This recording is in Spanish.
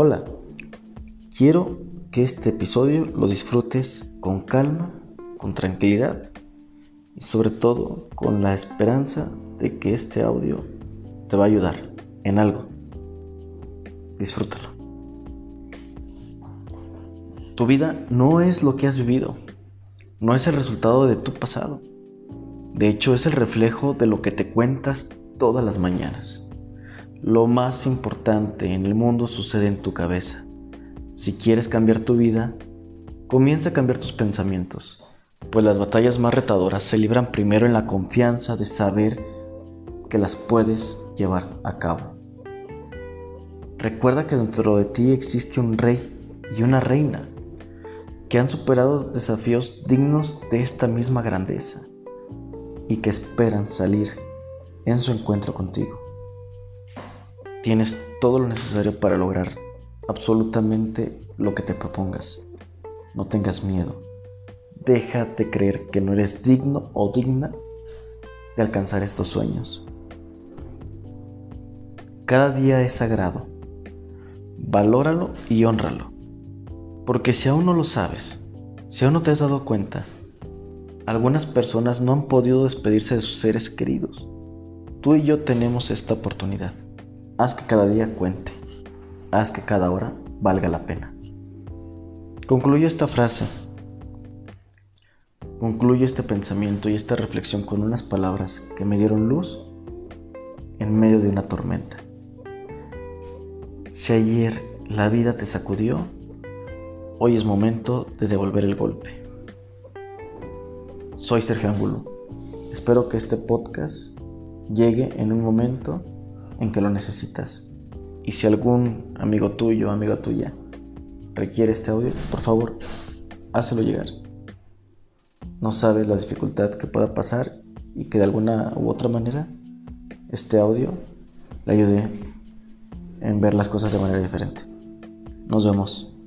Hola, quiero que este episodio lo disfrutes con calma, con tranquilidad y sobre todo con la esperanza de que este audio te va a ayudar en algo. Disfrútalo. Tu vida no es lo que has vivido, no es el resultado de tu pasado. De hecho, es el reflejo de lo que te cuentas todas las mañanas. Lo más importante en el mundo sucede en tu cabeza. Si quieres cambiar tu vida, comienza a cambiar tus pensamientos, pues las batallas más retadoras se libran primero en la confianza de saber que las puedes llevar a cabo. Recuerda que dentro de ti existe un rey y una reina que han superado desafíos dignos de esta misma grandeza y que esperan salir en su encuentro contigo. Tienes todo lo necesario para lograr absolutamente lo que te propongas. No tengas miedo. Déjate creer que no eres digno o digna de alcanzar estos sueños. Cada día es sagrado. Valóralo y honralo. Porque si aún no lo sabes, si aún no te has dado cuenta, algunas personas no han podido despedirse de sus seres queridos. Tú y yo tenemos esta oportunidad. Haz que cada día cuente. Haz que cada hora valga la pena. Concluyo esta frase. Concluyo este pensamiento y esta reflexión con unas palabras que me dieron luz en medio de una tormenta. Si ayer la vida te sacudió, hoy es momento de devolver el golpe. Soy Sergio Angulo. Espero que este podcast llegue en un momento en que lo necesitas. Y si algún amigo tuyo o amiga tuya requiere este audio, por favor, hácelo llegar. No sabes la dificultad que pueda pasar y que de alguna u otra manera este audio le ayude en ver las cosas de manera diferente. Nos vemos.